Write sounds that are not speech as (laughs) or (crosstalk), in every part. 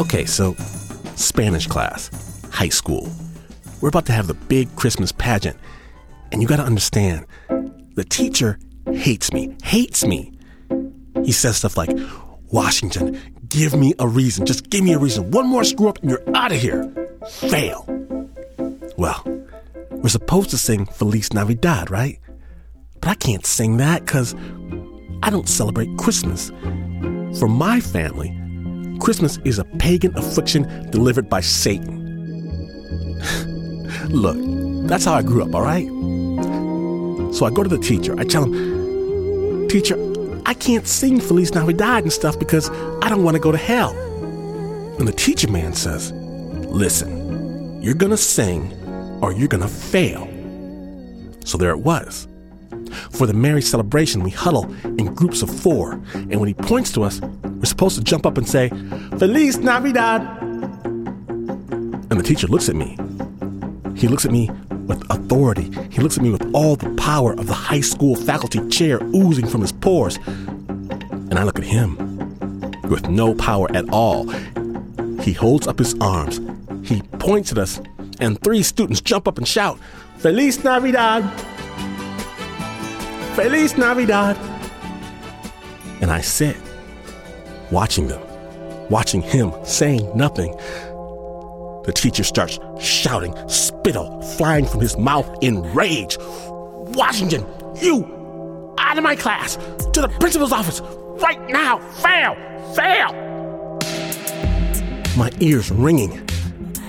Okay, so Spanish class, high school. We're about to have the big Christmas pageant. And you gotta understand, the teacher hates me, hates me. He says stuff like, Washington, give me a reason. Just give me a reason. One more screw up and you're out of here. Fail. Well, we're supposed to sing Feliz Navidad, right? But I can't sing that because I don't celebrate Christmas. For my family, Christmas is a pagan affliction delivered by Satan. (laughs) Look, that's how I grew up, all right? So I go to the teacher. I tell him, Teacher, I can't sing Feliz Navidad and stuff because I don't want to go to hell. And the teacher man says, Listen, you're going to sing or you're going to fail. So there it was. For the merry celebration, we huddle in groups of four, and when he points to us, we're supposed to jump up and say, Feliz Navidad! And the teacher looks at me. He looks at me with authority. He looks at me with all the power of the high school faculty chair oozing from his pores. And I look at him with no power at all. He holds up his arms. He points at us, and three students jump up and shout, Feliz Navidad! Feliz Navidad! And I sit, watching them, watching him, saying nothing. The teacher starts shouting, spittle flying from his mouth in rage. Washington, you, out of my class, to the principal's office, right now, fail, fail! My ears ringing.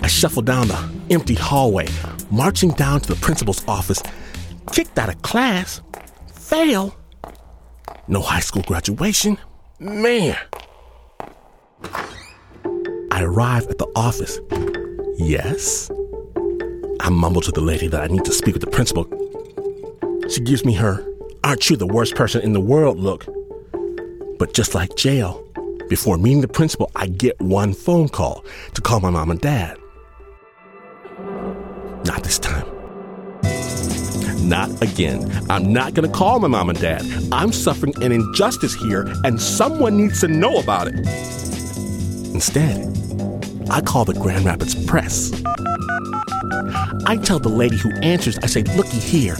I shuffle down the empty hallway, marching down to the principal's office, kicked out of class, fail. No high school graduation. Man. I arrive at the office. Yes? I mumble to the lady that I need to speak with the principal. She gives me her, aren't you the worst person in the world look? But just like jail, before meeting the principal, I get one phone call to call my mom and dad. Not this time. Not again. I'm not going to call my mom and dad. I'm suffering an injustice here, and someone needs to know about it. Instead, I call the Grand Rapids Press. I tell the lady who answers, I say, looky here,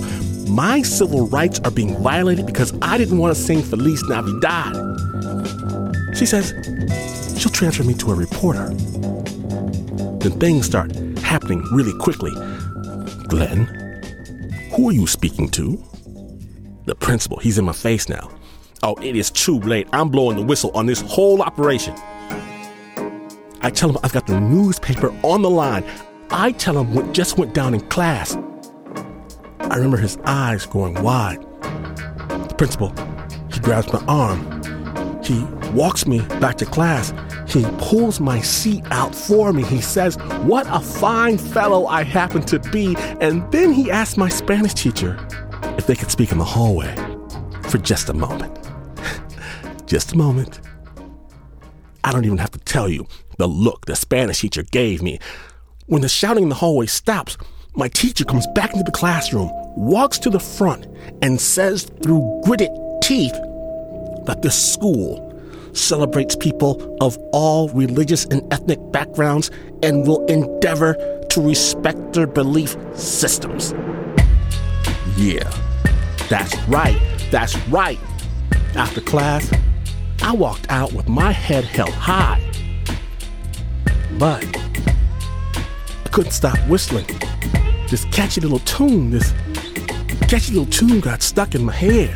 my civil rights are being violated because I didn't want to sing Feliz Navidad. She says she'll transfer me to a reporter. Then things start happening really quickly. Glenn, who are you speaking to? The principal, he's in my face now. Oh, it is too late. I'm blowing the whistle on this whole operation. I tell him I've got the newspaper on the line. I tell him what just went down in class. I remember his eyes going wide. The principal, he grabs my arm. He walks me back to class. He pulls my seat out for me. He says, What a fine fellow I happen to be. And then he asks my Spanish teacher if they could speak in the hallway for just a moment. (laughs) just a moment. I don't even have to tell you the look the Spanish teacher gave me. When the shouting in the hallway stops, my teacher comes back into the classroom, walks to the front, and says through gritted teeth that this school celebrates people of all religious and ethnic backgrounds and will endeavor to respect their belief systems. Yeah, that's right, that's right. After class, I walked out with my head held high. But I couldn't stop whistling. This catchy little tune, this catchy little tune got stuck in my head.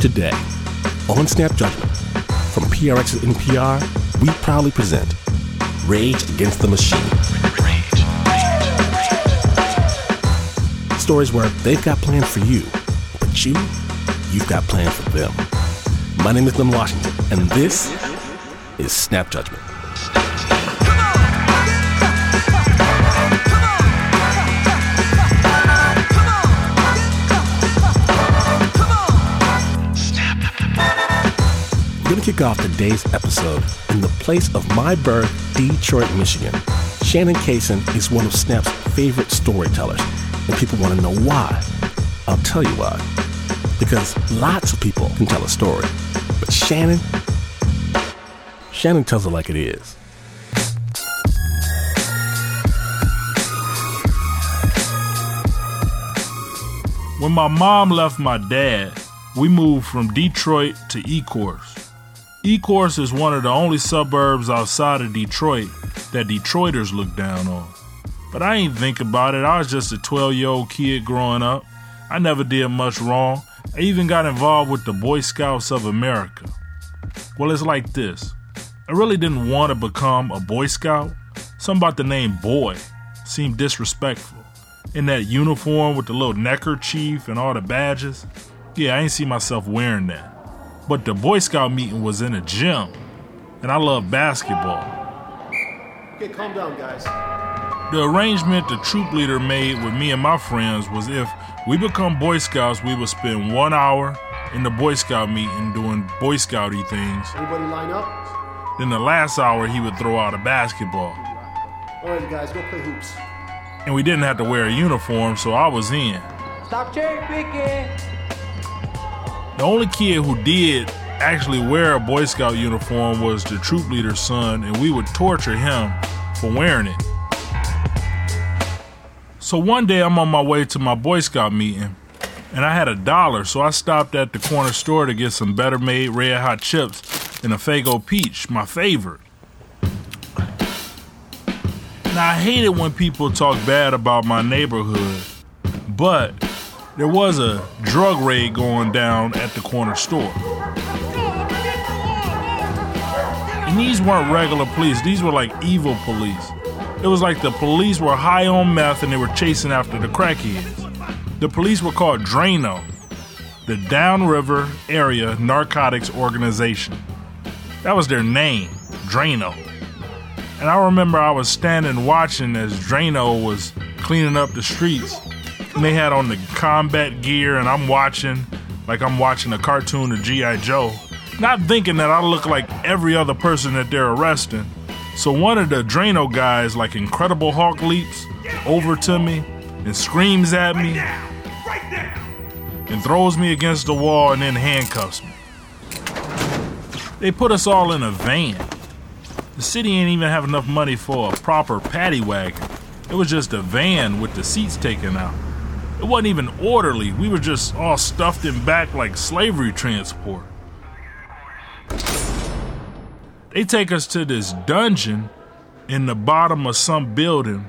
Today, on Snap Judgment, from PRX and NPR, we proudly present Rage Against the Machine. Stories where they've got plans for you, but you, you've got plans for them. My name is Glenn Washington, and this is Snap Judgment. Going to kick off today's episode in the place of my birth, Detroit, Michigan. Shannon Cason is one of Snap's favorite storytellers, and people want to know why. I'll tell you why. Because lots of people can tell a story, but Shannon, Shannon tells it like it is. When my mom left my dad, we moved from Detroit to Ecorse. Ecorse is one of the only suburbs outside of Detroit that Detroiters look down on. But I ain't think about it. I was just a 12 year old kid growing up. I never did much wrong. I even got involved with the Boy Scouts of America. Well, it's like this I really didn't want to become a Boy Scout. Something about the name Boy seemed disrespectful in that uniform with the little neckerchief and all the badges. Yeah, I ain't see myself wearing that. But the Boy Scout meeting was in a gym, and I love basketball. Okay, calm down, guys. The arrangement the troop leader made with me and my friends was if we become Boy Scouts, we would spend one hour in the Boy Scout meeting doing Boy Scouty things. Everybody line up. Then the last hour, he would throw out a basketball. All right, guys, go play hoops and we didn't have to wear a uniform, so I was in. Stop cherry picking. The only kid who did actually wear a Boy Scout uniform was the troop leader's son, and we would torture him for wearing it. So one day I'm on my way to my Boy Scout meeting, and I had a dollar, so I stopped at the corner store to get some better made red hot chips and a Faygo peach, my favorite. Now, I hate it when people talk bad about my neighborhood, but there was a drug raid going down at the corner store. And these weren't regular police, these were like evil police. It was like the police were high on meth and they were chasing after the crackheads. The police were called Drano, the Downriver Area Narcotics Organization. That was their name, Drano. And I remember I was standing watching as Drano was cleaning up the streets. And they had on the combat gear, and I'm watching like I'm watching a cartoon of G.I. Joe. Not thinking that I look like every other person that they're arresting. So one of the Drano guys, like Incredible Hulk, leaps over to me and screams at me and throws me against the wall and then handcuffs me. They put us all in a van. The city ain't even have enough money for a proper paddy wagon. It was just a van with the seats taken out. It wasn't even orderly. We were just all stuffed in back like slavery transport. They take us to this dungeon in the bottom of some building,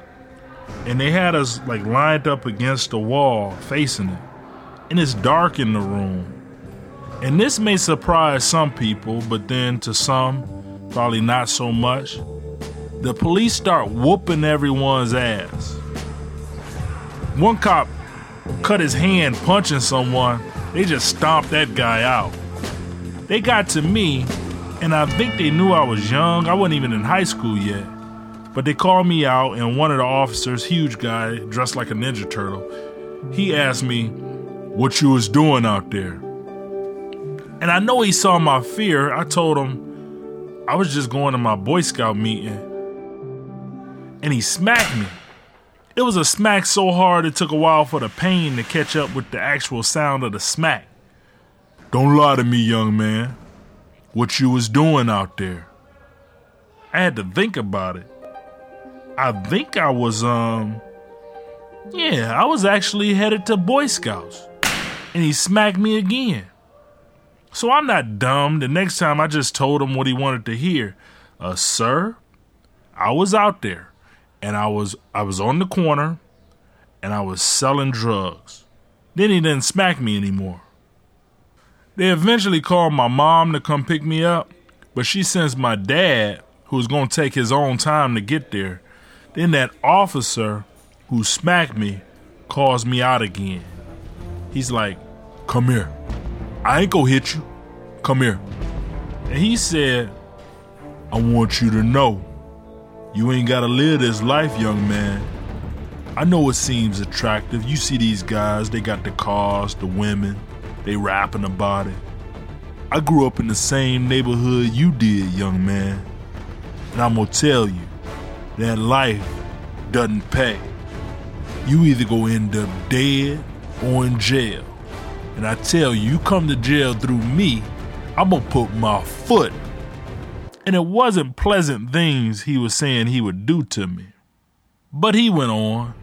and they had us like lined up against the wall facing it. And it's dark in the room. And this may surprise some people, but then to some, probably not so much. The police start whooping everyone's ass. One cop cut his hand punching someone, they just stomped that guy out. They got to me, and I think they knew I was young. I wasn't even in high school yet. But they called me out, and one of the officers, huge guy, dressed like a Ninja Turtle, he asked me what you was doing out there. And I know he saw my fear. I told him I was just going to my Boy Scout meeting and he smacked me. It was a smack so hard it took a while for the pain to catch up with the actual sound of the smack. Don't lie to me, young man. What you was doing out there? I had to think about it. I think I was, um, yeah, I was actually headed to Boy Scouts. And he smacked me again. So I'm not dumb. The next time I just told him what he wanted to hear. Uh, sir, I was out there and I was I was on the corner and I was selling drugs. Then he didn't smack me anymore. They eventually called my mom to come pick me up, but she sends my dad, who's going to take his own time to get there. Then that officer who smacked me calls me out again. He's like, Come here. I ain't gonna hit you. Come here. And he said, I want you to know you ain't gotta live this life, young man. I know it seems attractive. You see these guys, they got the cars, the women, they rapping about it. I grew up in the same neighborhood you did, young man. And I'm gonna tell you, that life doesn't pay. You either go end up dead or in jail. And I tell you, you come to jail through me, I'm gonna put my foot. And it wasn't pleasant things he was saying he would do to me. But he went on.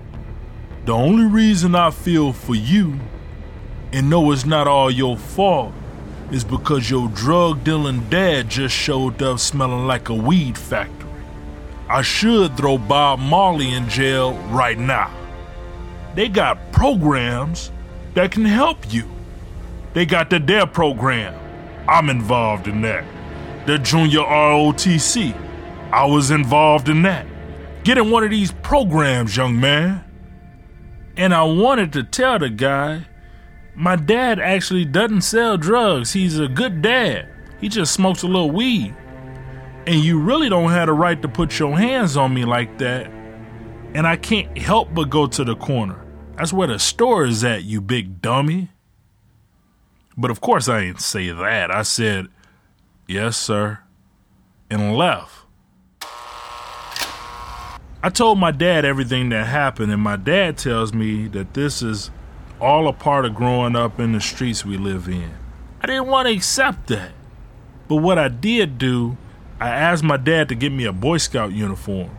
The only reason I feel for you and know it's not all your fault is because your drug dealing dad just showed up smelling like a weed factory. I should throw Bob Marley in jail right now. They got programs that can help you. They got the DARE program. I'm involved in that. The Junior ROTC. I was involved in that. Get in one of these programs, young man. And I wanted to tell the guy my dad actually doesn't sell drugs. He's a good dad. He just smokes a little weed. And you really don't have the right to put your hands on me like that. And I can't help but go to the corner. That's where the store is at, you big dummy. But of course, I ain't say that. I said, Yes, sir, and left. I told my dad everything that happened, and my dad tells me that this is all a part of growing up in the streets we live in. I didn't want to accept that. But what I did do, I asked my dad to get me a Boy Scout uniform.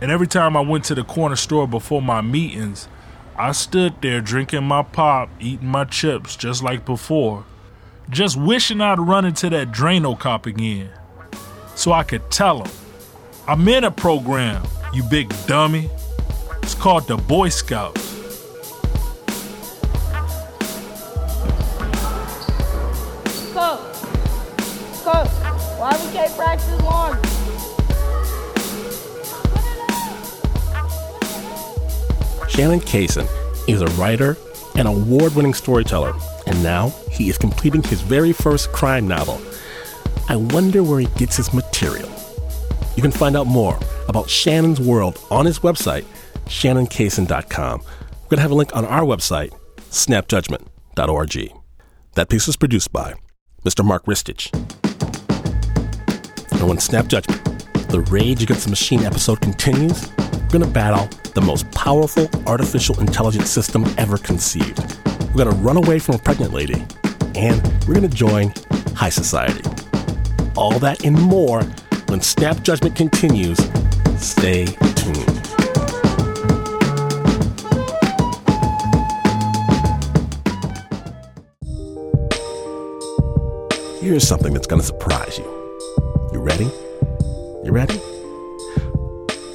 And every time I went to the corner store before my meetings, I stood there drinking my pop, eating my chips just like before, just wishing I'd run into that Drano cop again. So I could tell him, I'm in a program, you big dummy. It's called the Boy Scouts. Why we can't practice long? Shannon Cason is a writer and award winning storyteller, and now is completing his very first crime novel. I wonder where he gets his material. You can find out more about Shannon's world on his website, shannoncason.com. We're going to have a link on our website, snapjudgment.org. That piece was produced by Mr. Mark Ristich. And when Snap Judgment, the Rage Against the Machine episode continues, we're going to battle the most powerful artificial intelligence system ever conceived. We're going to run away from a pregnant lady, and we're going to join high society. All that and more when Snap Judgment continues. Stay tuned. Here's something that's going to surprise you. You ready? You ready?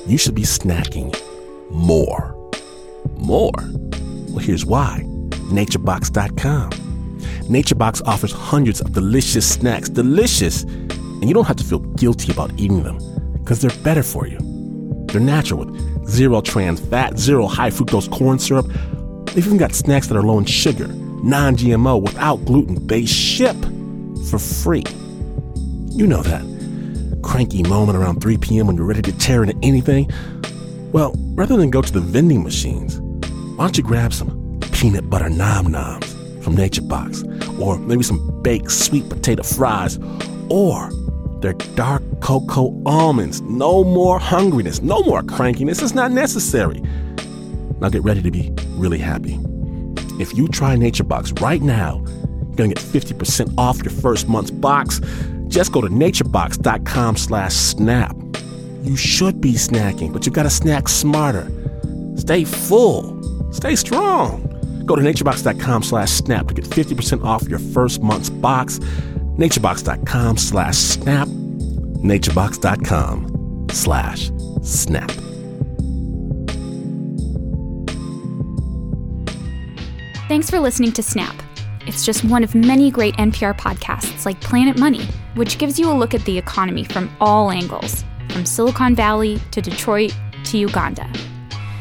You should be snacking more. More. Well, here's why NatureBox.com. NatureBox offers hundreds of delicious snacks, delicious, and you don't have to feel guilty about eating them because they're better for you. They're natural with zero trans fat, zero high fructose corn syrup. They've even got snacks that are low in sugar, non GMO, without gluten. They ship for free. You know that cranky moment around 3 p.m. when you're ready to tear into anything? Well, rather than go to the vending machines, why don't you grab some peanut butter nom noms from Nature Box, or maybe some baked sweet potato fries, or their dark cocoa almonds. No more hungriness, no more crankiness. It's not necessary. Now get ready to be really happy. If you try Nature Box right now, you're gonna get 50% off your first month's box. Just go to naturebox.com slash snap. You should be snacking, but you gotta snack smarter. Stay full. Stay strong. Go to naturebox.com slash snap to get 50% off your first month's box. naturebox.com slash snap. naturebox.com slash snap. Thanks for listening to Snap. It's just one of many great NPR podcasts like Planet Money, which gives you a look at the economy from all angles, from Silicon Valley to Detroit to Uganda.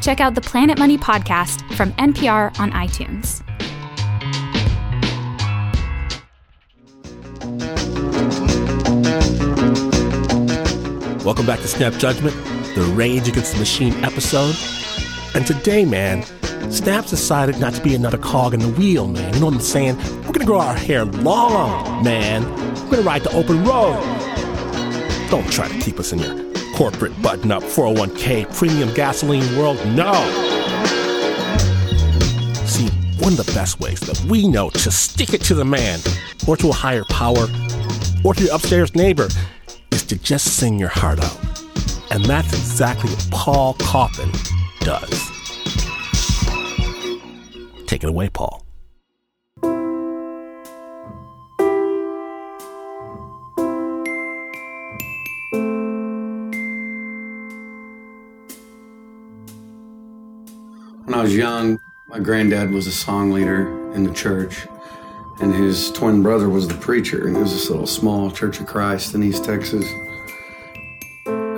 Check out the Planet Money podcast from NPR on iTunes. Welcome back to Snap Judgment, the Rage Against the Machine episode. And today, man, Snap's decided not to be another cog in the wheel, man. You know what I'm saying? We're gonna grow our hair long, man. We're gonna ride the open road. Don't try to keep us in your corporate button up 401k premium gasoline world. No. See, one of the best ways that we know to stick it to the man, or to a higher power, or to your upstairs neighbor, is to just sing your heart out. And that's exactly what Paul Cauthen does. Take it away, Paul. Was young, my granddad was a song leader in the church, and his twin brother was the preacher, and it was this little small Church of Christ in East Texas.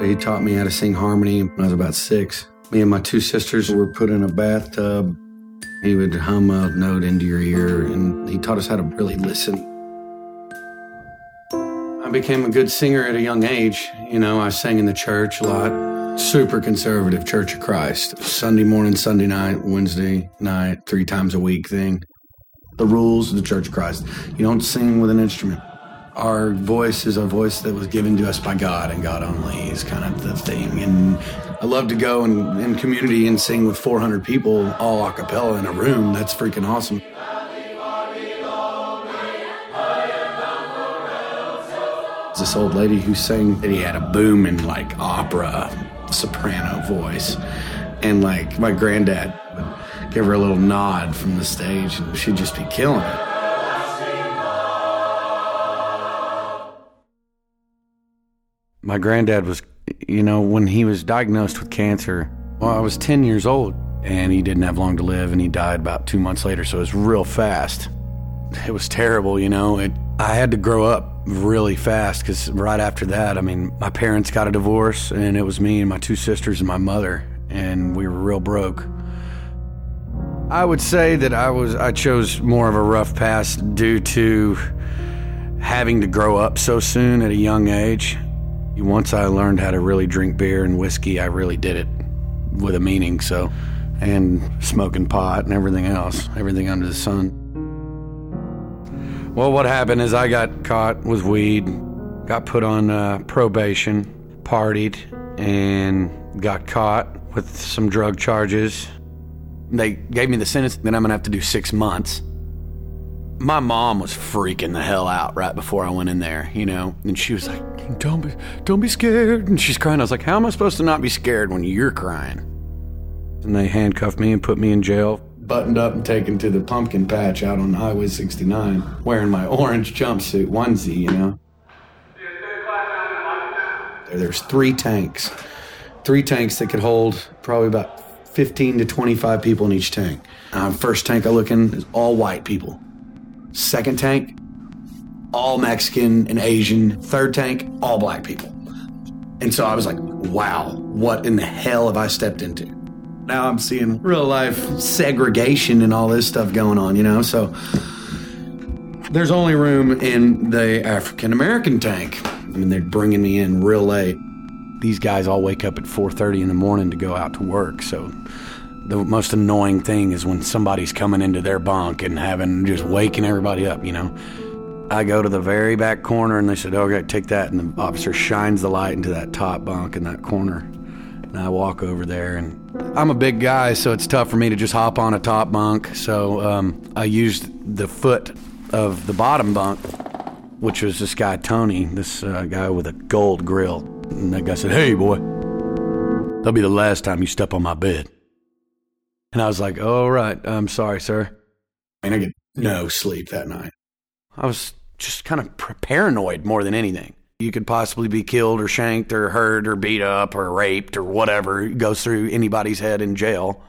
He taught me how to sing harmony when I was about six. Me and my two sisters were put in a bathtub. He would hum a note into your ear, and he taught us how to really listen. I became a good singer at a young age. You know, I sang in the church a lot super conservative Church of Christ. Sunday morning, Sunday night, Wednesday night, three times a week thing. The rules of the Church of Christ. You don't sing with an instrument. Our voice is a voice that was given to us by God and God only is kind of the thing. And I love to go in, in community and sing with 400 people all a cappella in a room. That's freaking awesome. This old lady who sang that he had a boom in like opera soprano voice. And like my granddad would give her a little nod from the stage and she'd just be killing it. My granddad was, you know, when he was diagnosed with cancer, well, I was 10 years old and he didn't have long to live and he died about two months later. So it was real fast. It was terrible, you know. It, I had to grow up really fast because right after that, I mean, my parents got a divorce, and it was me and my two sisters and my mother, and we were real broke. I would say that I was I chose more of a rough past due to having to grow up so soon at a young age. Once I learned how to really drink beer and whiskey, I really did it with a meaning. So, and smoking pot and everything else, everything under the sun. Well, what happened is I got caught with weed, got put on uh, probation, partied, and got caught with some drug charges. They gave me the sentence that I'm gonna have to do six months. My mom was freaking the hell out right before I went in there, you know, and she was like, "Don't be, don't be scared," and she's crying. I was like, "How am I supposed to not be scared when you're crying?" And they handcuffed me and put me in jail buttoned up and taken to the pumpkin patch out on Highway 69, wearing my orange jumpsuit onesie, you know. There's three tanks, three tanks that could hold probably about 15 to 25 people in each tank. Uh, first tank I look in is all white people. Second tank, all Mexican and Asian. Third tank, all black people. And so I was like, wow, what in the hell have I stepped into? Now I'm seeing real life segregation and all this stuff going on, you know? So there's only room in the African American tank. I mean, they're bringing me in real late. These guys all wake up at 4:30 in the morning to go out to work. So the most annoying thing is when somebody's coming into their bunk and having just waking everybody up, you know. I go to the very back corner and they said, "Okay, take that." And the officer shines the light into that top bunk in that corner. And I walk over there, and I'm a big guy, so it's tough for me to just hop on a top bunk. So um, I used the foot of the bottom bunk, which was this guy, Tony, this uh, guy with a gold grill. And that guy said, Hey, boy, that'll be the last time you step on my bed. And I was like, All right, I'm sorry, sir. And I get no sleep that night. I was just kind of paranoid more than anything you could possibly be killed or shanked or hurt or beat up or raped or whatever goes through anybody's head in jail.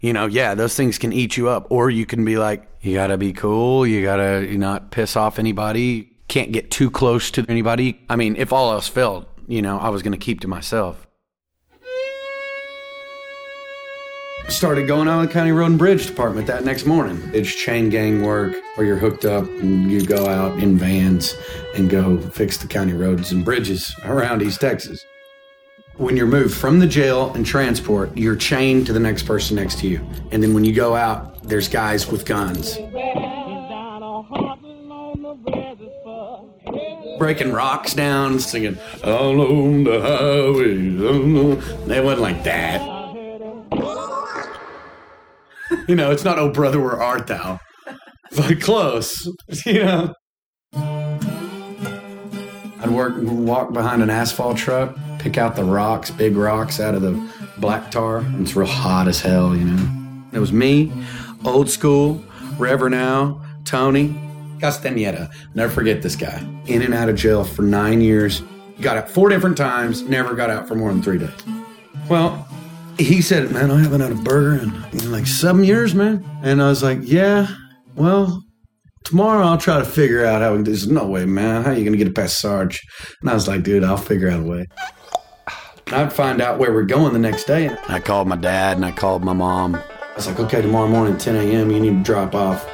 You know, yeah, those things can eat you up. Or you can be like, you gotta be cool, you gotta not piss off anybody, can't get too close to anybody. I mean, if all else failed, you know, I was gonna keep to myself. Started going out of the county road and bridge department that next morning. It's chain gang work where you're hooked up and you go out in vans and go fix the county roads and bridges around East Texas. When you're moved from the jail and transport, you're chained to the next person next to you. And then when you go out, there's guys with guns. breaking rocks down, singing "All on the highway." They wasn't like that. You know, it's not "Oh brother, where art thou," but close. You know. I'd work, walk behind an asphalt truck, pick out the rocks, big rocks out of the black tar. It's real hot as hell, you know. It was me, old school, Reverend Al, Tony, Castaneda. Never forget this guy. In and out of jail for nine years. Got out four different times, never got out for more than three days. Well, he said, Man, I haven't had a burger in, in like seven years, man. And I was like, Yeah, well, tomorrow I'll try to figure out how we There's no way, man. How are you to get it past Sarge? And I was like, Dude, I'll figure out a way. I'd find out where we're going the next day. I called my dad and I called my mom. I was like, okay, tomorrow morning, 10 a.m., you need to drop off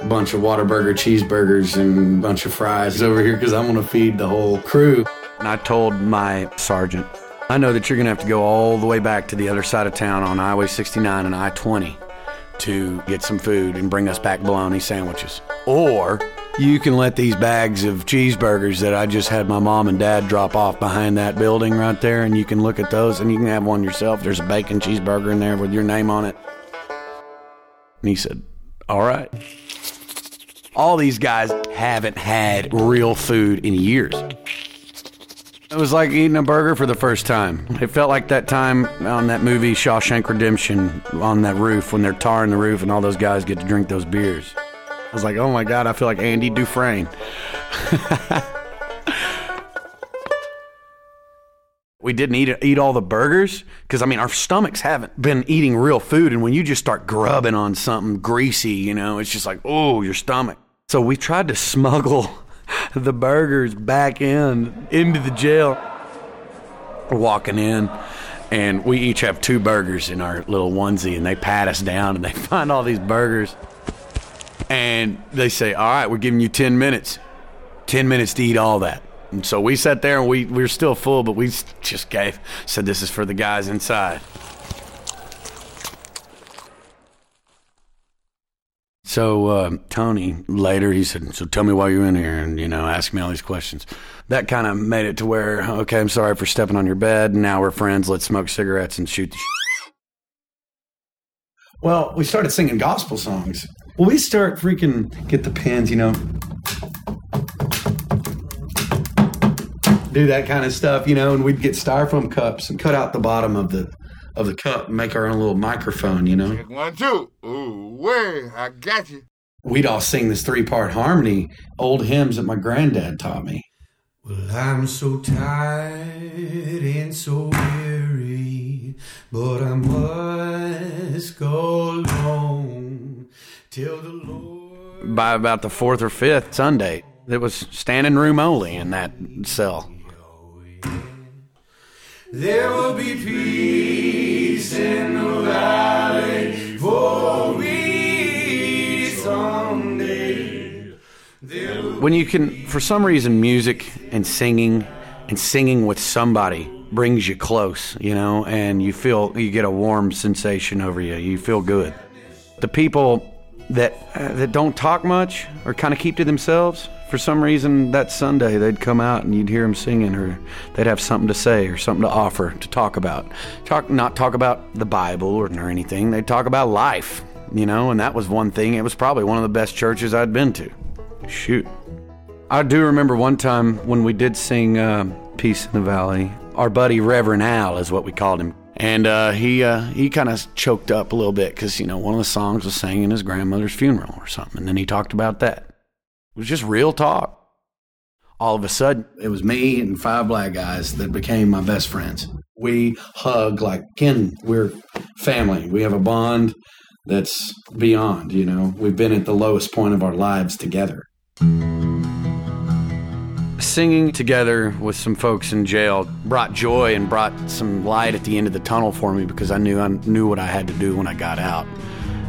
a bunch of Whataburger cheeseburgers and a bunch of fries over here because I'm going to feed the whole crew. And I told my sergeant, I know that you're going to have to go all the way back to the other side of town on Highway 69 and I 20 to get some food and bring us back bologna sandwiches. Or you can let these bags of cheeseburgers that I just had my mom and dad drop off behind that building right there, and you can look at those and you can have one yourself. There's a bacon cheeseburger in there with your name on it. And he said, All right. All these guys haven't had real food in years. It was like eating a burger for the first time. It felt like that time on that movie Shawshank Redemption on that roof when they're tarring the roof and all those guys get to drink those beers. I was like, oh my God, I feel like Andy Dufresne. (laughs) we didn't eat eat all the burgers because I mean our stomachs haven't been eating real food, and when you just start grubbing on something greasy, you know, it's just like oh your stomach. So we tried to (laughs) smuggle the burgers back in into the jail. Walking in, and we each have two burgers in our little onesie, and they pat us down, and they (laughs) find all these burgers and they say, "All right, we're giving you ten minutes, ten minutes to eat all that." And so we sat there and we, we were still full, but we just gave said, "This is for the guys inside." So uh, Tony later he said, "So tell me why you're in here," and you know, ask me all these questions. That kind of made it to where, okay, I'm sorry for stepping on your bed. Now we're friends. Let's smoke cigarettes and shoot the. Sh-. Well, we started singing gospel songs, well, we start freaking get the pins, you know, do that kind of stuff, you know, and we'd get styrofoam cups and cut out the bottom of the of the cup and make our own little microphone, you know. One, two. Ooh, way, I got you. We'd all sing this three part harmony, old hymns that my granddad taught me. Well, I'm so tired and so weary, but I must go home. Till the Lord. By about the fourth or fifth Sunday, it was standing room only in that cell. There will be peace in the valley for me someday. When you can, for some reason, music and singing and singing with somebody brings you close, you know, and you feel, you get a warm sensation over you. You feel good. The people that uh, that don't talk much or kind of keep to themselves. For some reason, that Sunday they'd come out and you'd hear them singing, or they'd have something to say or something to offer to talk about. Talk not talk about the Bible or, or anything. They'd talk about life, you know. And that was one thing. It was probably one of the best churches I'd been to. Shoot, I do remember one time when we did sing uh, "Peace in the Valley." Our buddy Reverend Al is what we called him and uh, he uh, he kind of choked up a little bit because you know one of the songs was sang in his grandmother's funeral or something, and then he talked about that. It was just real talk. All of a sudden, it was me and five black guys that became my best friends. We hug like kin. We're family. We have a bond that's beyond. You know, we've been at the lowest point of our lives together singing together with some folks in jail brought joy and brought some light at the end of the tunnel for me because I knew I knew what I had to do when I got out.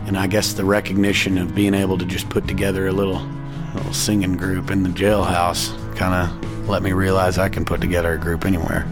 And I guess the recognition of being able to just put together a little little singing group in the jailhouse kind of let me realize I can put together a group anywhere.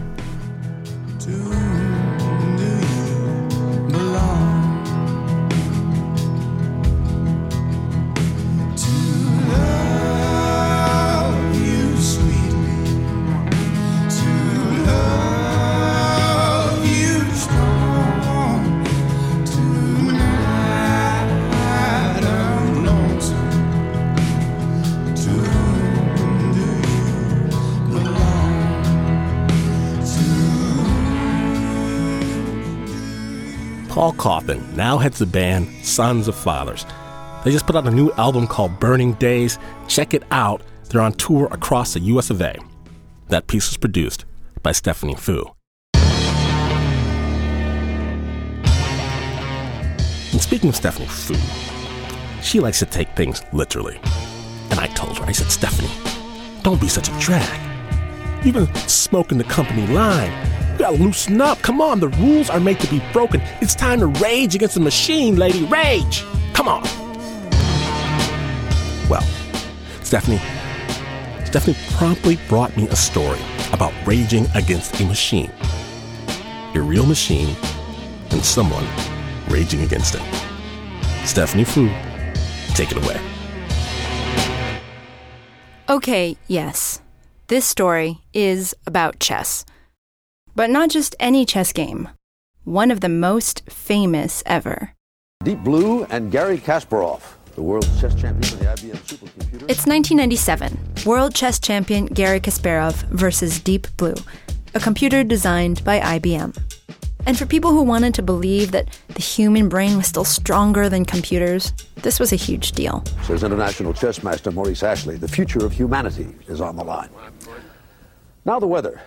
Cauthen now heads the band Sons of Fathers. They just put out a new album called Burning Days. Check it out. They're on tour across the US of A. That piece was produced by Stephanie Foo. And speaking of Stephanie Foo, she likes to take things literally. And I told her, I said, Stephanie, don't be such a drag. You've been smoking the company line. You gotta loosen up. Come on, the rules are made to be broken. It's time to rage against the machine, lady. Rage! Come on. Well, Stephanie, Stephanie promptly brought me a story about raging against a machine. A real machine and someone raging against it. Stephanie Foo, take it away. Okay, yes. This story is about chess. But not just any chess game, one of the most famous ever. Deep Blue and Garry Kasparov, the world chess champion of the IBM supercomputer. It's 1997. World chess champion Garry Kasparov versus Deep Blue, a computer designed by IBM. And for people who wanted to believe that the human brain was still stronger than computers, this was a huge deal. Says international chess master Maurice Ashley, the future of humanity is on the line. Now the weather.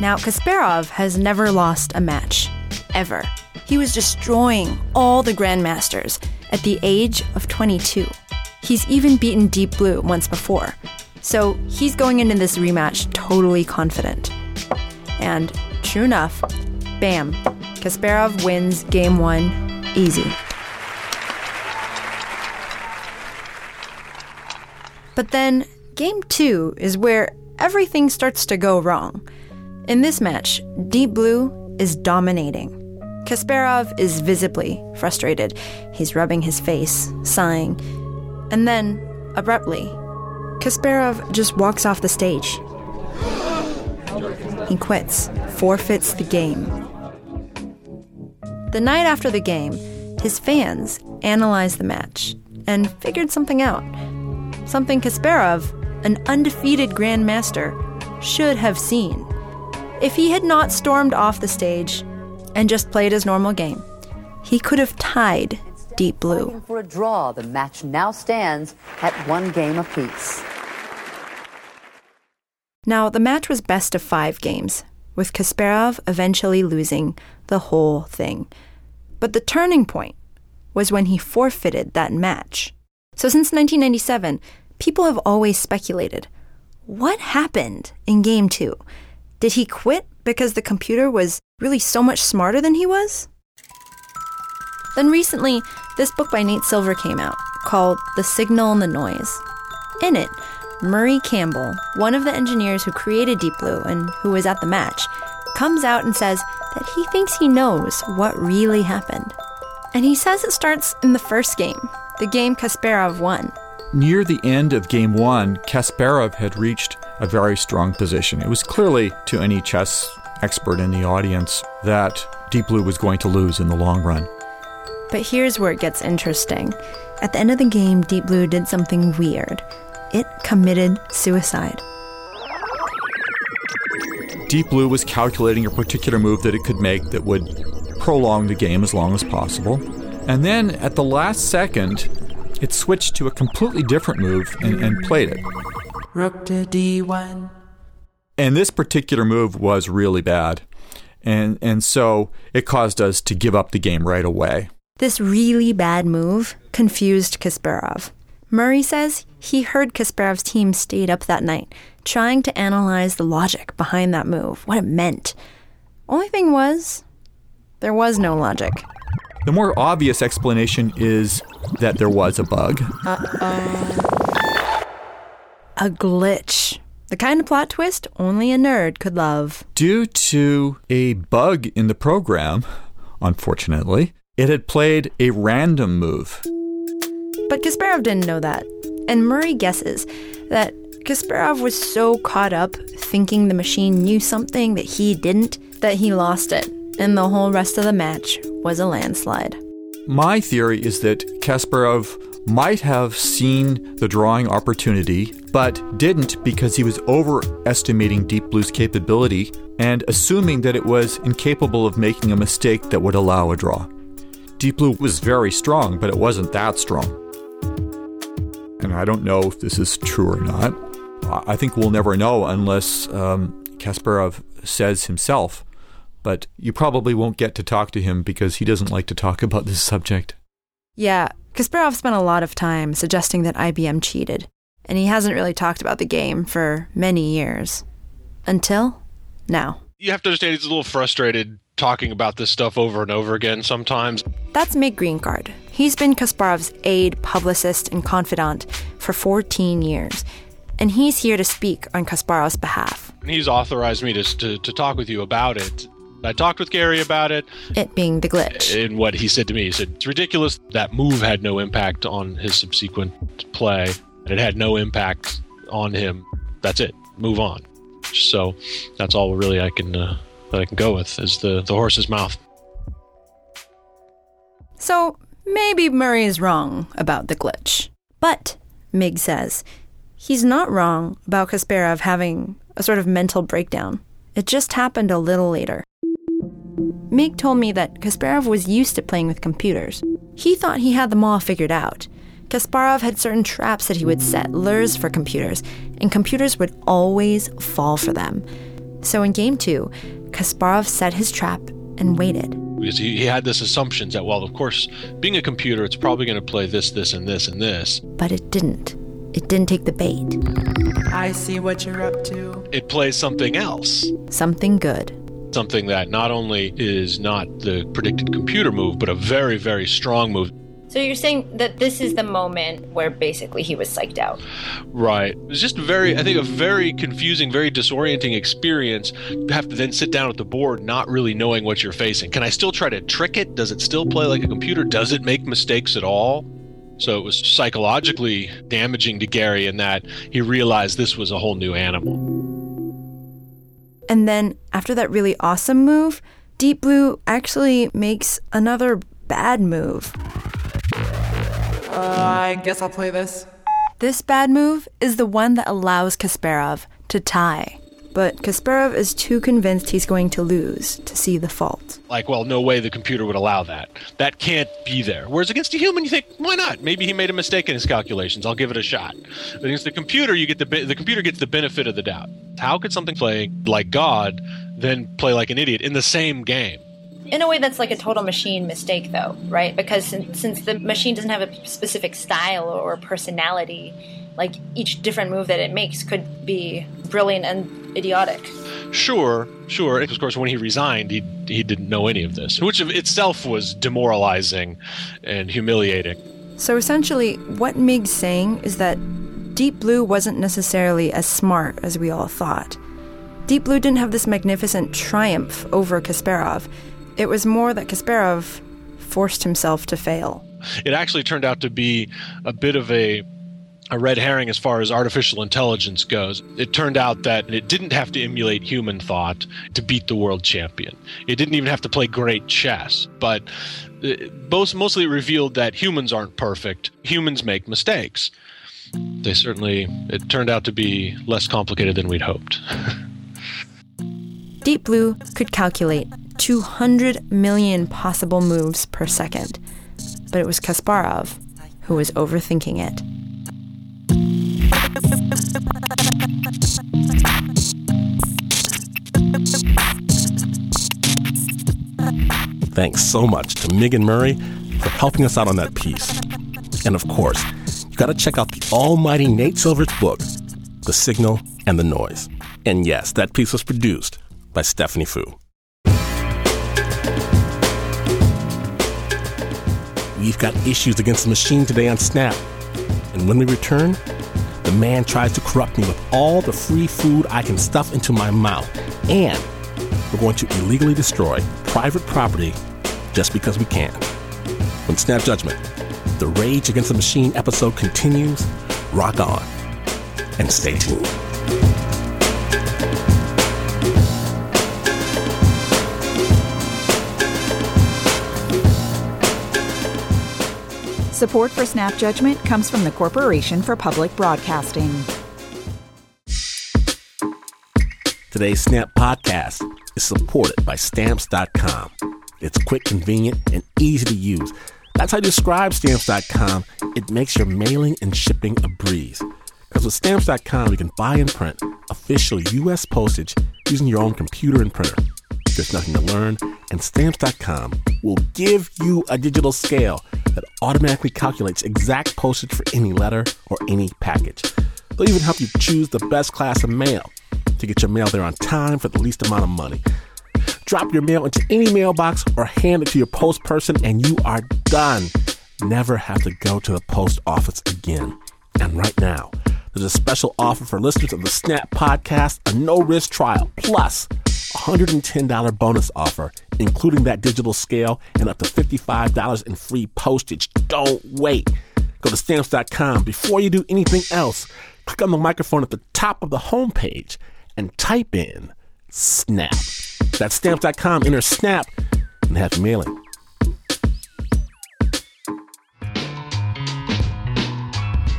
Now, Kasparov has never lost a match. Ever. He was destroying all the grandmasters at the age of 22. He's even beaten Deep Blue once before. So he's going into this rematch totally confident. And true enough, bam, Kasparov wins game one easy. But then, game two is where everything starts to go wrong. In this match, Deep Blue is dominating. Kasparov is visibly frustrated. He's rubbing his face, sighing. And then, abruptly, Kasparov just walks off the stage. He quits, forfeits the game. The night after the game, his fans analyzed the match and figured something out. Something Kasparov, an undefeated grandmaster, should have seen. If he had not stormed off the stage and just played his normal game, he could have tied Deep Blue. For a draw, the match now stands at one game apiece. Now, the match was best of five games, with Kasparov eventually losing the whole thing. But the turning point was when he forfeited that match. So, since 1997, people have always speculated what happened in game two? Did he quit because the computer was really so much smarter than he was? Then recently, this book by Nate Silver came out called The Signal and the Noise. In it, Murray Campbell, one of the engineers who created Deep Blue and who was at the match, comes out and says that he thinks he knows what really happened. And he says it starts in the first game, the game Kasparov won. Near the end of game one, Kasparov had reached a very strong position. It was clearly to any chess expert in the audience that Deep Blue was going to lose in the long run. But here's where it gets interesting. At the end of the game, Deep Blue did something weird. It committed suicide. Deep Blue was calculating a particular move that it could make that would prolong the game as long as possible. And then at the last second, it switched to a completely different move and, and played it. Rook to D1. And this particular move was really bad. And, and so it caused us to give up the game right away. This really bad move confused Kasparov. Murray says he heard Kasparov's team stayed up that night, trying to analyze the logic behind that move, what it meant. Only thing was, there was no logic. The more obvious explanation is that there was a bug. Uh-oh. A glitch. The kind of plot twist only a nerd could love. Due to a bug in the program, unfortunately, it had played a random move. But Kasparov didn't know that. And Murray guesses that Kasparov was so caught up thinking the machine knew something that he didn't that he lost it. And the whole rest of the match was a landslide. My theory is that Kasparov might have seen the drawing opportunity, but didn't because he was overestimating Deep Blue's capability and assuming that it was incapable of making a mistake that would allow a draw. Deep Blue was very strong, but it wasn't that strong. And I don't know if this is true or not. I think we'll never know unless um, Kasparov says himself. But you probably won't get to talk to him because he doesn't like to talk about this subject. Yeah, Kasparov spent a lot of time suggesting that IBM cheated, and he hasn't really talked about the game for many years. Until now. You have to understand he's a little frustrated talking about this stuff over and over again sometimes. That's Mig Greengard. He's been Kasparov's aide, publicist, and confidant for 14 years, and he's here to speak on Kasparov's behalf. He's authorized me to, to, to talk with you about it. I talked with Garry about it. It being the glitch. And what he said to me, he said, It's ridiculous. That move had no impact on his subsequent play. and It had no impact on him. That's it. Move on. So that's all really I can uh, that I can go with is the, the horse's mouth. So maybe Murray is wrong about the glitch. But, Mig says, he's not wrong about Kasparov having a sort of mental breakdown. It just happened a little later. Mig told me that Kasparov was used to playing with computers. He thought he had them all figured out. Kasparov had certain traps that he would set, lures for computers, and computers would always fall for them. So in game two, Kasparov set his trap and waited. Because he, he had this assumption that, well, of course, being a computer, it's probably going to play this, this, and this, and this. But it didn't. It didn't take the bait. I see what you're up to. It plays something else. Something good something that not only is not the predicted computer move, but a very, very strong move. So you're saying that this is the moment where basically he was psyched out. Right. It was just very, I think, a very confusing, very disorienting experience. You have to then sit down at the board not really knowing what you're facing. Can I still try to trick it? Does it still play like a computer? Does it make mistakes at all? So it was psychologically damaging to Garry in that he realized this was a whole new animal. And then after that really awesome move, Deep Blue actually makes another bad move. Uh, I guess I'll play this. This bad move is the one that allows Kasparov to tie. But Kasparov is too convinced he's going to lose to see the fault. Like, well, no way the computer would allow that. That can't be there. Whereas against a human, you think, why not? Maybe he made a mistake in his calculations. I'll give it a shot. But against the computer, you get the the computer gets the benefit of the doubt. How could something play like God then play like an idiot in the same game? In a way, that's like a total machine mistake, though, right? Because since, since the machine doesn't have a specific style or personality, like each different move that it makes could be brilliant and idiotic. Sure, sure. Of course, when he resigned, he he didn't know any of this, which of itself was demoralizing and humiliating. So essentially, what Mig's saying is that Deep Blue wasn't necessarily as smart as we all thought. Deep Blue didn't have this magnificent triumph over Kasparov. It was more that Kasparov forced himself to fail. It actually turned out to be a bit of a a red herring as far as artificial intelligence goes. It turned out that it didn't have to emulate human thought to beat the world champion. It didn't even have to play great chess, but uh, both mostly revealed that humans aren't perfect. Humans make mistakes. They certainly it turned out to be less complicated than we'd hoped. (laughs) Deep Blue could calculate 200 million possible moves per second, but it was Kasparov who was overthinking it. Thanks so much to Mig and Murray for helping us out on that piece. And of course, you gotta check out the almighty Nate Silver's book, The Signal and the Noise. And yes, that piece was produced by Stephanie Foo. We've got issues against the machine today on Snap. And when we return, the man tries to corrupt me with all the free food I can stuff into my mouth. And we're going to illegally destroy private property just because we can. When Snap Judgment, the Rage Against the Machine episode continues, rock on and stay tuned. Support for Snap Judgment comes from the Corporation for Public Broadcasting. Today's Snap podcast is supported by Stamps.com. It's quick, convenient, and easy to use. That's how you describe stamps.com. It makes your mailing and shipping a breeze. Because with stamps.com, you can buy and print official U.S. postage using your own computer and printer. There's nothing to learn, and stamps.com will give you a digital scale that automatically calculates exact postage for any letter or any package. They'll even help you choose the best class of mail to get your mail there on time for the least amount of money. Drop your mail into any mailbox or hand it to your post person, and you are done. Never have to go to the post office again. And right now, there's a special offer for listeners of the Snap podcast, a no risk trial, plus a $110 bonus offer, including that digital scale and up to $55 in free postage. Don't wait. Go to stamps.com before you do anything else. Click on the microphone at the top of the homepage and type in SNAP. That's stamps.com, enter SNAP, and have mailing.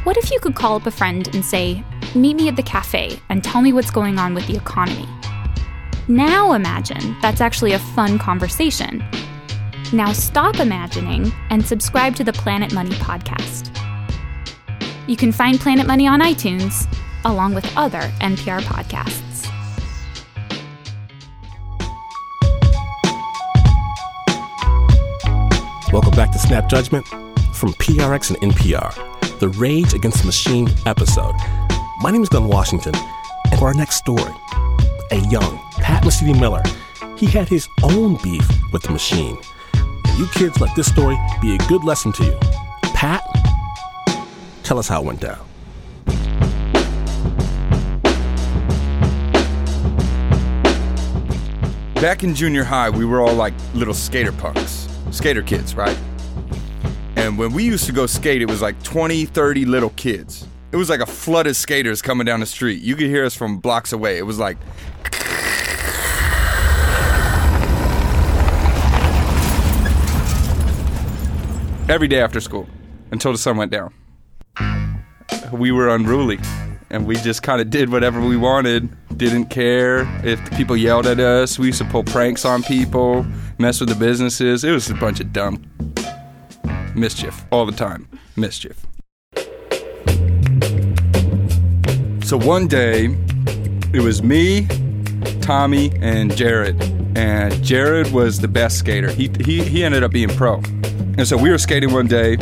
What if you could call up a friend and say, Meet me at the cafe and tell me what's going on with the economy? Now imagine that's actually a fun conversation. Now stop imagining and subscribe to the Planet Money podcast. You can find Planet Money on iTunes, along with other NPR podcasts. Welcome back to Snap Judgment from PRX and NPR, the Rage Against the Machine episode. My name is Glynn Washington, and for our next story, a young Pat Mesiti-Miller, he had his own beef with the machine. And you kids let this story be a good lesson to you. Pat, tell us how it went down. Back in junior high, we were all like little skater punks, skater kids, right? And when we used to go skate, it was like 20, 30 little kids. It was like a flood of skaters coming down the street. You could hear us from blocks away. It was like. Every day after school until the sun went down. We were unruly and we just kind of did whatever we wanted. Didn't care if people yelled at us. We used to pull pranks on people, mess with the businesses. It was a bunch of dumb mischief all the time. Mischief. So one day, it was me, Tommy, and Jared. And Jared was the best skater. He, he, he ended up being pro. And so we were skating one day,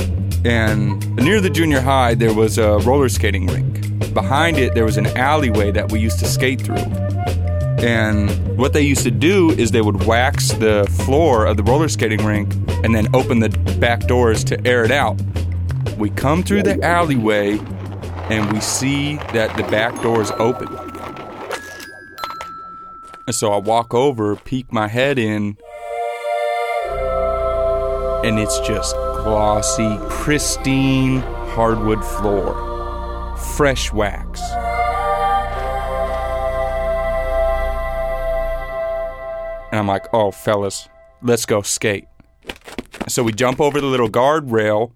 and near the junior high, there was a roller skating rink. Behind it, there was an alleyway that we used to skate through. And what they used to do is they would wax the floor of the roller skating rink and then open the back doors to air it out. We come through the alleyway and we see that the back door is open. And so I walk over, peek my head in, and it's just glossy, pristine hardwood floor, fresh wax. And I'm like, oh, fellas, let's go skate. So we jump over the little guardrail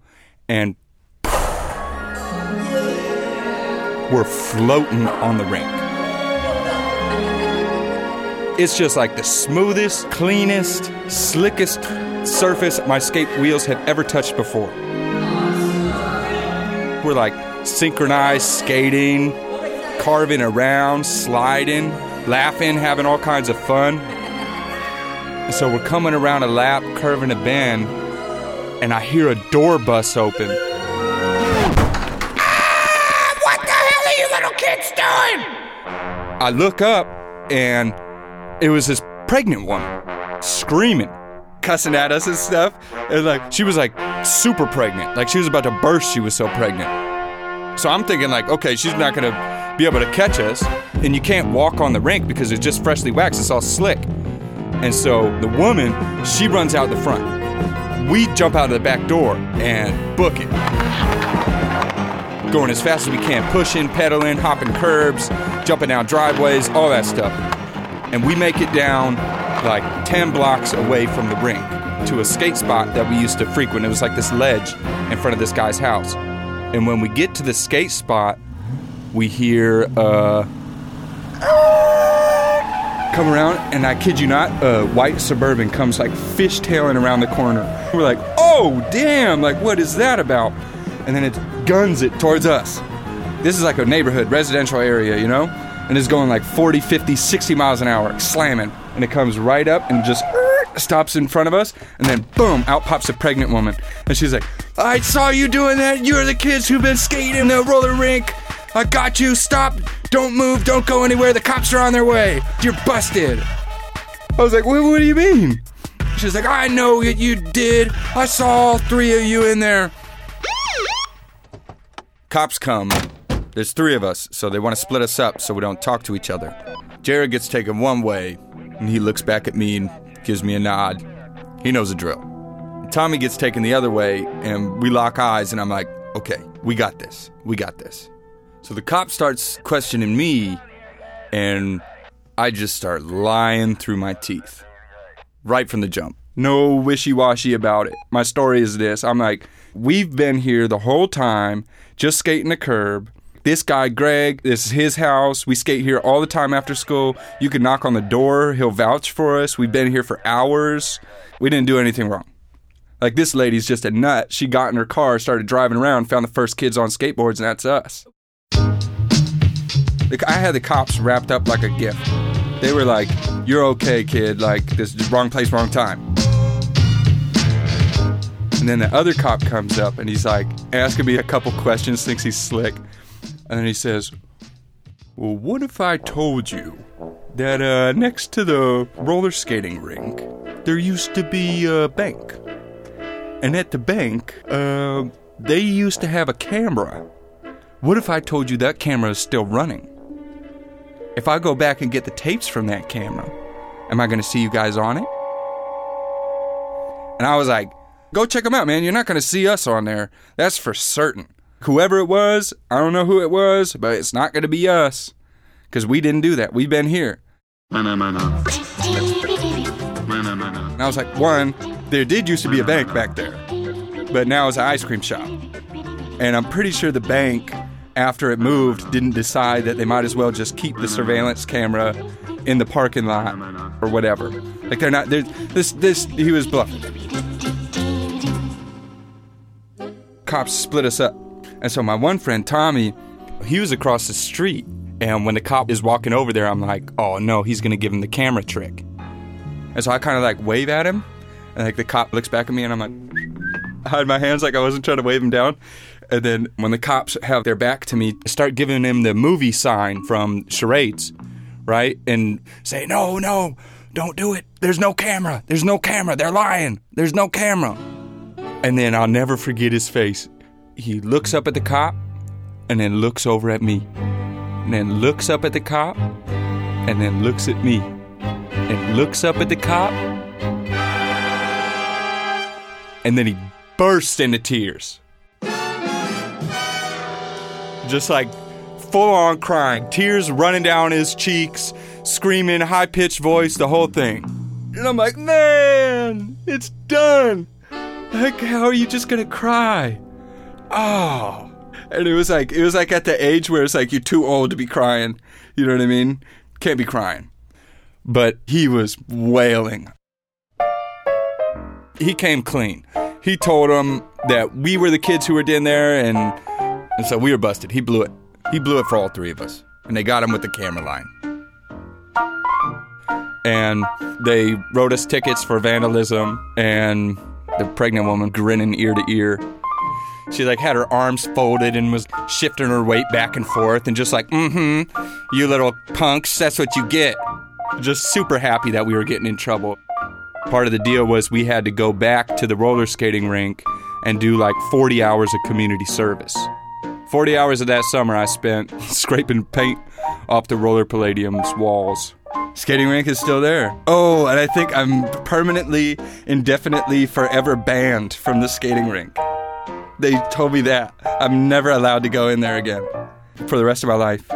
and we're floating on the rink. It's just like the smoothest, cleanest, slickest surface my skate wheels have ever touched before. We're like synchronized skating, carving around, sliding, laughing, having all kinds of fun. And so we're coming around a lap, curving a bend, and I hear a door bust open. Ah, what the hell are you little kids doing? I look up and it was this pregnant woman screaming, cussing at us and stuff. And like she was like super pregnant. Like she was about to burst, she was so pregnant. So I'm thinking like, okay, she's not gonna be able to catch us. And you can't walk on the rink because it's just freshly waxed, it's all slick. And so the woman, she runs out the front. We jump out of the back door and book it going as fast as we can, pushing, pedaling, hopping curbs, jumping down driveways, all that stuff. And we make it down like 10 blocks away from the rink to a skate spot that we used to frequent. It was like this ledge in front of this guy's house. And when we get to the skate spot, we hear uh come around, and I kid you not, a white suburban comes like fishtailing around the corner. (laughs) We're like, oh damn! Like what is that about? And then it guns it towards us. This is like a neighborhood, residential area, you know, and it's going like 40, 50, 60 miles an hour, slamming, and it comes right up and just stops in front of us, and then boom, out pops a pregnant woman. And she's like, I saw you doing that. You're the kids who've been skating in the roller rink. I got you. Stop. Don't move. Don't go anywhere. The cops are on their way. You're busted. I was like, what, what do you mean? She's like, I know what you did. I saw all three of you in there. Cops come. There's three of us, so they want to split us up so we don't talk to each other. Jared gets taken one way, and he looks back at me and gives me a nod. He knows the drill. Tommy gets taken the other way, and we lock eyes, and I'm like, okay, we got this. We got this. So the cop starts questioning me, and I just start lying through my teeth. Right from the jump. No wishy washy about it. My story is this I'm like, we've been here the whole time, just skating the curb. This guy, Greg, this is his house. We skate here all the time after school. You can knock on the door, he'll vouch for us. We've been here for hours. We didn't do anything wrong. Like, this lady's just a nut. She got in her car, started driving around, found the first kids on skateboards, and that's us. I had the cops wrapped up like a gift. They were like, You're okay, kid. Like, this is wrong place, wrong time. And then the other cop comes up and he's like asking me a couple questions, thinks he's slick. And then he says, Well, what if I told you that uh, next to the roller skating rink, there used to be a bank? And at the bank, uh, they used to have a camera. What if I told you that camera is still running? If I go back and get the tapes from that camera, am I going to see you guys on it? And I was like, go check them out, man. You're not going to see us on there. That's for certain. Whoever it was, I don't know who it was, but it's not going to be us. Because we didn't do that. We've been here. And I was like, one, there did used to be a bank back there, but now it's an ice cream shop. And I'm pretty sure the bank, after it moved, didn't decide that they might as well just keep the surveillance camera in the parking lot or whatever. Like they're not. They're, this this he was bluffing. Cops split us up, and so my one friend Tommy, he was across the street. And when the cop is walking over there, I'm like, oh no, he's gonna give him the camera trick. And so I kind of like wave at him, and like the cop looks back at me, and I'm like, hide my hands like I wasn't trying to wave him down. And then when the cops have their back to me, start giving him the movie sign from charades, right? And say, no, no, don't do it. There's no camera. There's no camera. They're lying. There's no camera. And then I'll never forget his face. He looks up at the cop and then looks over at me. And then looks up at the cop and then looks at me. And looks up at the cop. And then he bursts into tears. Just like full on crying, tears running down his cheeks, screaming, high pitched voice, the whole thing. And I'm like, man, it's done. Like, how are you just gonna cry? Oh. And it was like, it was like at the age where it's like you're too old to be crying. You know what I mean? Can't be crying. But he was wailing. He came clean. He told them that we were the kids who were in there and and so we were busted. He blew it. He blew it for all three of us. And they got him with the camera line. And they wrote us tickets for vandalism and the pregnant woman grinning ear to ear. She like had her arms folded and was shifting her weight back and forth and just like, mm-hmm, you little punks, that's what you get. Just super happy that we were getting in trouble. Part of the deal was we had to go back to the roller skating rink and do like 40 hours of community service. 40 hours of that summer I spent (laughs) scraping paint off the Roller Palladium's walls. Skating rink is still there. Oh, and I think I'm permanently, indefinitely, forever banned from the skating rink. They told me that. I'm never allowed to go in there again for the rest of my life.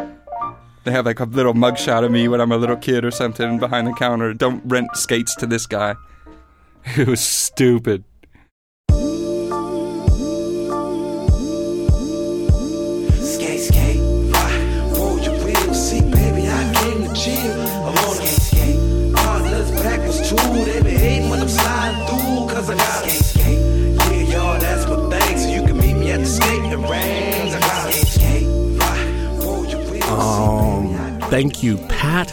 They have like a little mugshot of me when I'm a little kid or something behind the counter. Don't rent skates to this guy. (laughs) It was stupid. Thank you, Pat.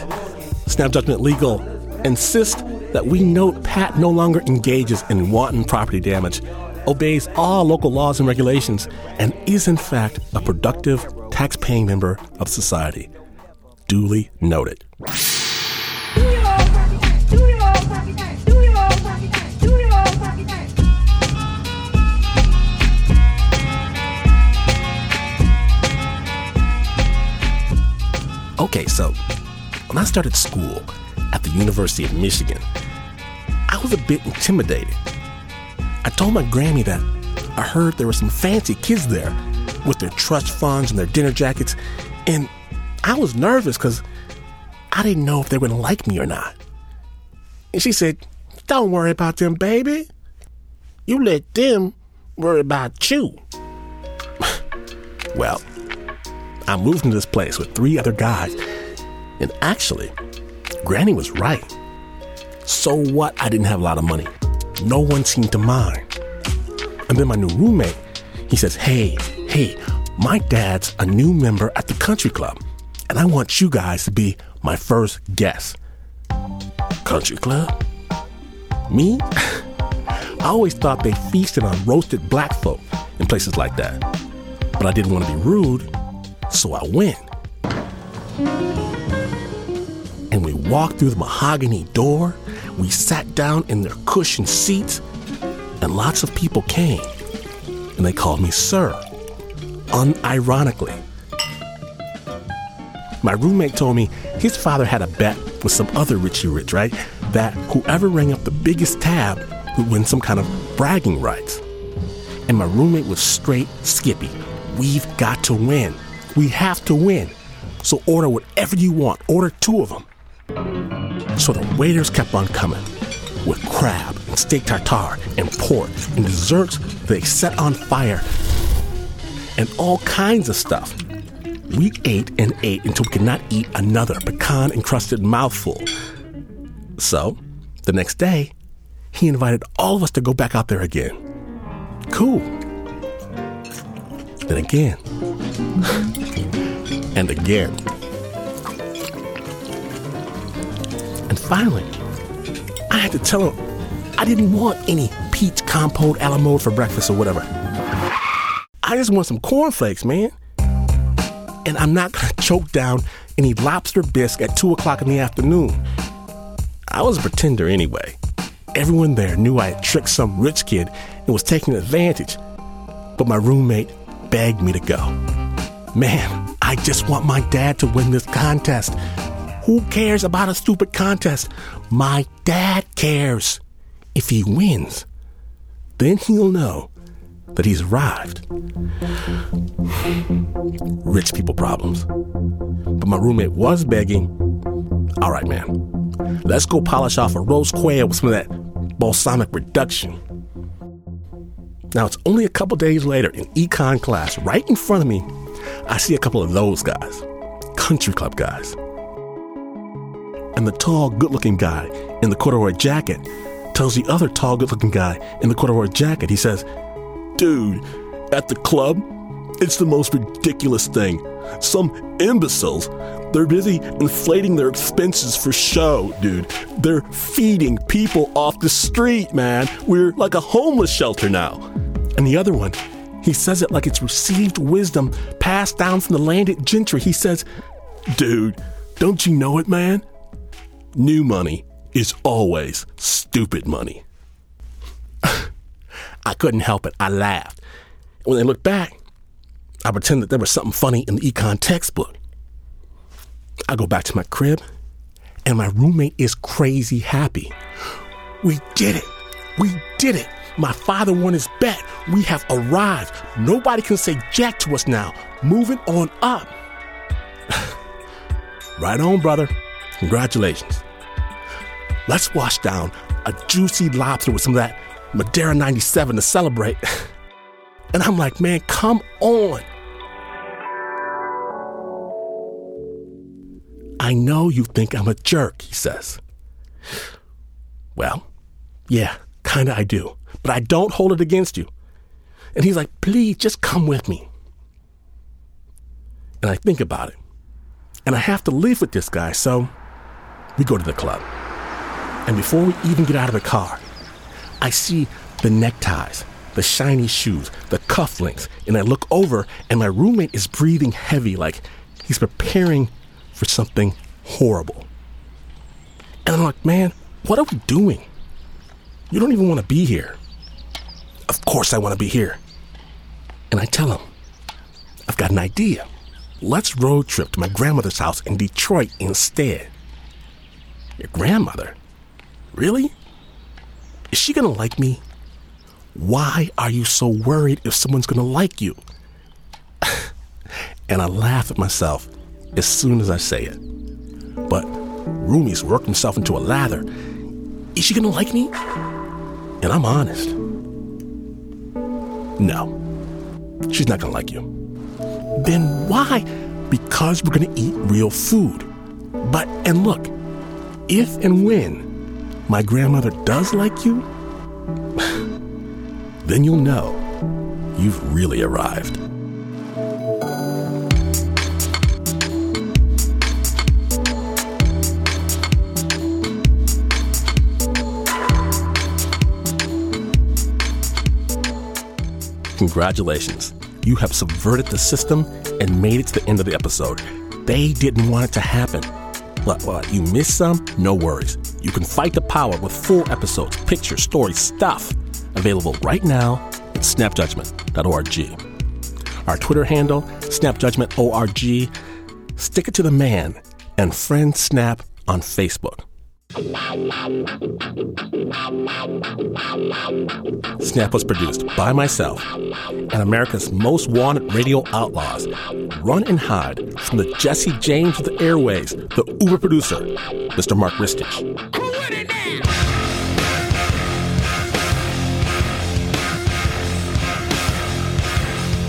Snap Judgment Legal insists that we note Pat no longer engages in wanton property damage, obeys all local laws and regulations, and is in fact a productive, tax paying member of society. Duly noted. Okay, so when I started school at the University of Michigan, I was a bit intimidated. I told my Grammy that I heard there were some fancy kids there with their trust funds and their dinner jackets, and I was nervous because I didn't know if they were going to like me or not. And she said, Don't worry about them, baby. You let them worry about you. (laughs) well, I moved into this place with three other guys. And actually, Granny was right. So what? I didn't have a lot of money. No one seemed to mind. And then my new roommate, he says, Hey, hey, my dad's a new member at the country club, and I want you guys to be my first guest. Country club? Me? (laughs) I always thought they feasted on roasted black folk in places like that. But I didn't want to be rude, so I went. And we walked through the mahogany door. We sat down in their cushioned seats, and lots of people came. And they called me Sir, unironically. My roommate told me his father had a bet with some other Richie Rich, right? That whoever rang up the biggest tab would win some kind of bragging rights. And my roommate was straight skippy. We've got to win. We have to win. So order whatever you want. Order two of them. So the waiters kept on coming with crab and steak tartare and pork and desserts they set on fire and all kinds of stuff. We ate and ate until we could not eat another pecan encrusted mouthful. So, the next day, he invited all of us to go back out there again. Cool. Then again. (laughs) and again. And finally, I had to tell him I didn't want any peach compote a la mode for breakfast or whatever. I just want some cornflakes, man. And I'm not gonna (laughs) choke down any lobster bisque at 2 o'clock in the afternoon. I was a pretender anyway. Everyone there knew I had tricked some rich kid and was taking advantage. But my roommate begged me to go. Man, I just want my dad to win this contest. Who cares about a stupid contest? My dad cares. If he wins, then he'll know that he's arrived. Rich people problems. But my roommate was begging, all right, man, let's go polish off a roast quail with some of that balsamic reduction. Now, it's only a couple days later in econ class, right in front of me, I see a couple of those guys, country club guys. And the tall, good looking guy in the corduroy jacket tells the other tall, good looking guy in the corduroy jacket, he says, Dude, at the club, it's the most ridiculous thing. Some imbeciles, they're busy inflating their expenses for show, dude. They're feeding people off the street, man. We're like a homeless shelter now. And the other one, he says it like it's received wisdom passed down from the landed gentry. He says, Dude, don't you know it, man? New money is always stupid money. (laughs) I couldn't help it. I laughed. When they looked back, I pretended that there was something funny in the econ textbook. I go back to my crib, and my roommate is crazy happy. We did it. We did it. My father won his bet. We have arrived. Nobody can say jack to us now. Moving on up. (laughs) right on, brother. Congratulations. Let's wash down a juicy lobster with some of that Madeira 97 to celebrate. (laughs) And I'm like, man, come on. I know you think I'm a jerk, he says. Well, yeah, kinda I do, but I don't hold it against you. And he's like, please just come with me. And I think about it. And I have to live with this guy, so we go to the club. And before we even get out of the car, I see the neckties, the shiny shoes, the cufflinks, and I look over and my roommate is breathing heavy like he's preparing for something horrible. And I'm like, man, what are we doing? You don't even want to be here. Of course I want to be here. And I tell him, I've got an idea. Let's road trip to my grandmother's house in Detroit instead. Your grandmother? Really? Is she gonna like me? Why are you so worried if someone's gonna like you? (laughs) and I laugh at myself as soon as I say it. But roomie's worked himself into a lather. Is she gonna like me? And I'm honest. No, she's not gonna like you. Then why? Because we're gonna eat real food. But, and look, if and when my grandmother does like you, (sighs) then you'll know you've really arrived. Congratulations. You have subverted the system and made it to the end of the episode. They didn't want it to happen. What, what, you missed some? No worries. You can fight the power with full episodes, pictures, stories, stuff. Available right now at snapjudgment.org. Our Twitter handle, snapjudgmentorg. Stick it to the man and friend Snap on Facebook. Snap was produced by myself and America's most wanted radio outlaws. Run and hide from the Jesse James of the airways, the Uber producer, Mr. Mark Ristich.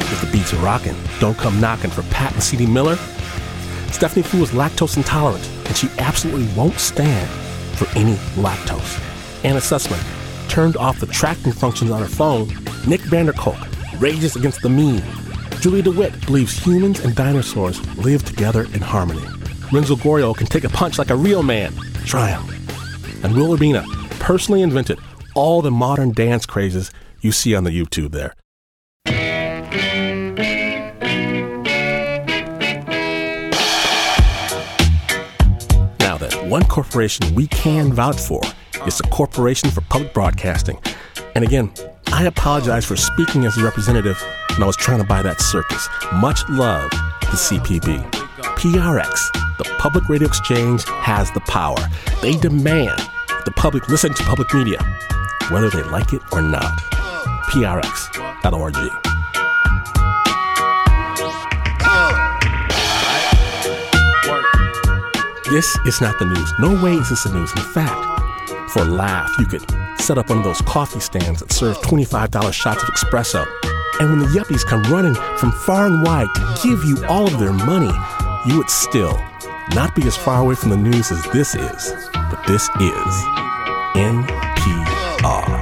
If the beats are rocking, don't come knocking for Pat Mesiti-Miller. Stephanie Foo is lactose intolerant, and she absolutely won't stand for any lactose. Anna Sussman turned off the tracking functions on her phone. Nick Vanderkolk rages against the mean. Julie DeWitt believes humans and dinosaurs live together in harmony. Renzo Gorio can take a punch like a real man. Try him. And Will Urbina personally invented all the modern dance crazes you see on the YouTube there. One corporation we can vouch for is the Corporation for Public Broadcasting. And again, I apologize for speaking as a representative when I was trying to buy that circus. Much love to CPB. PRX, the Public Radio Exchange, has the power. They demand the public listen to public media, whether they like it or not. PRX.org. This is not the news. No way is this the news. In fact, for a laugh, you could set up one of those coffee stands that serve $25 shots of espresso. And when the yuppies come running from far and wide to give you all of their money, you would still not be as far away from the news as this is. But this is NPR.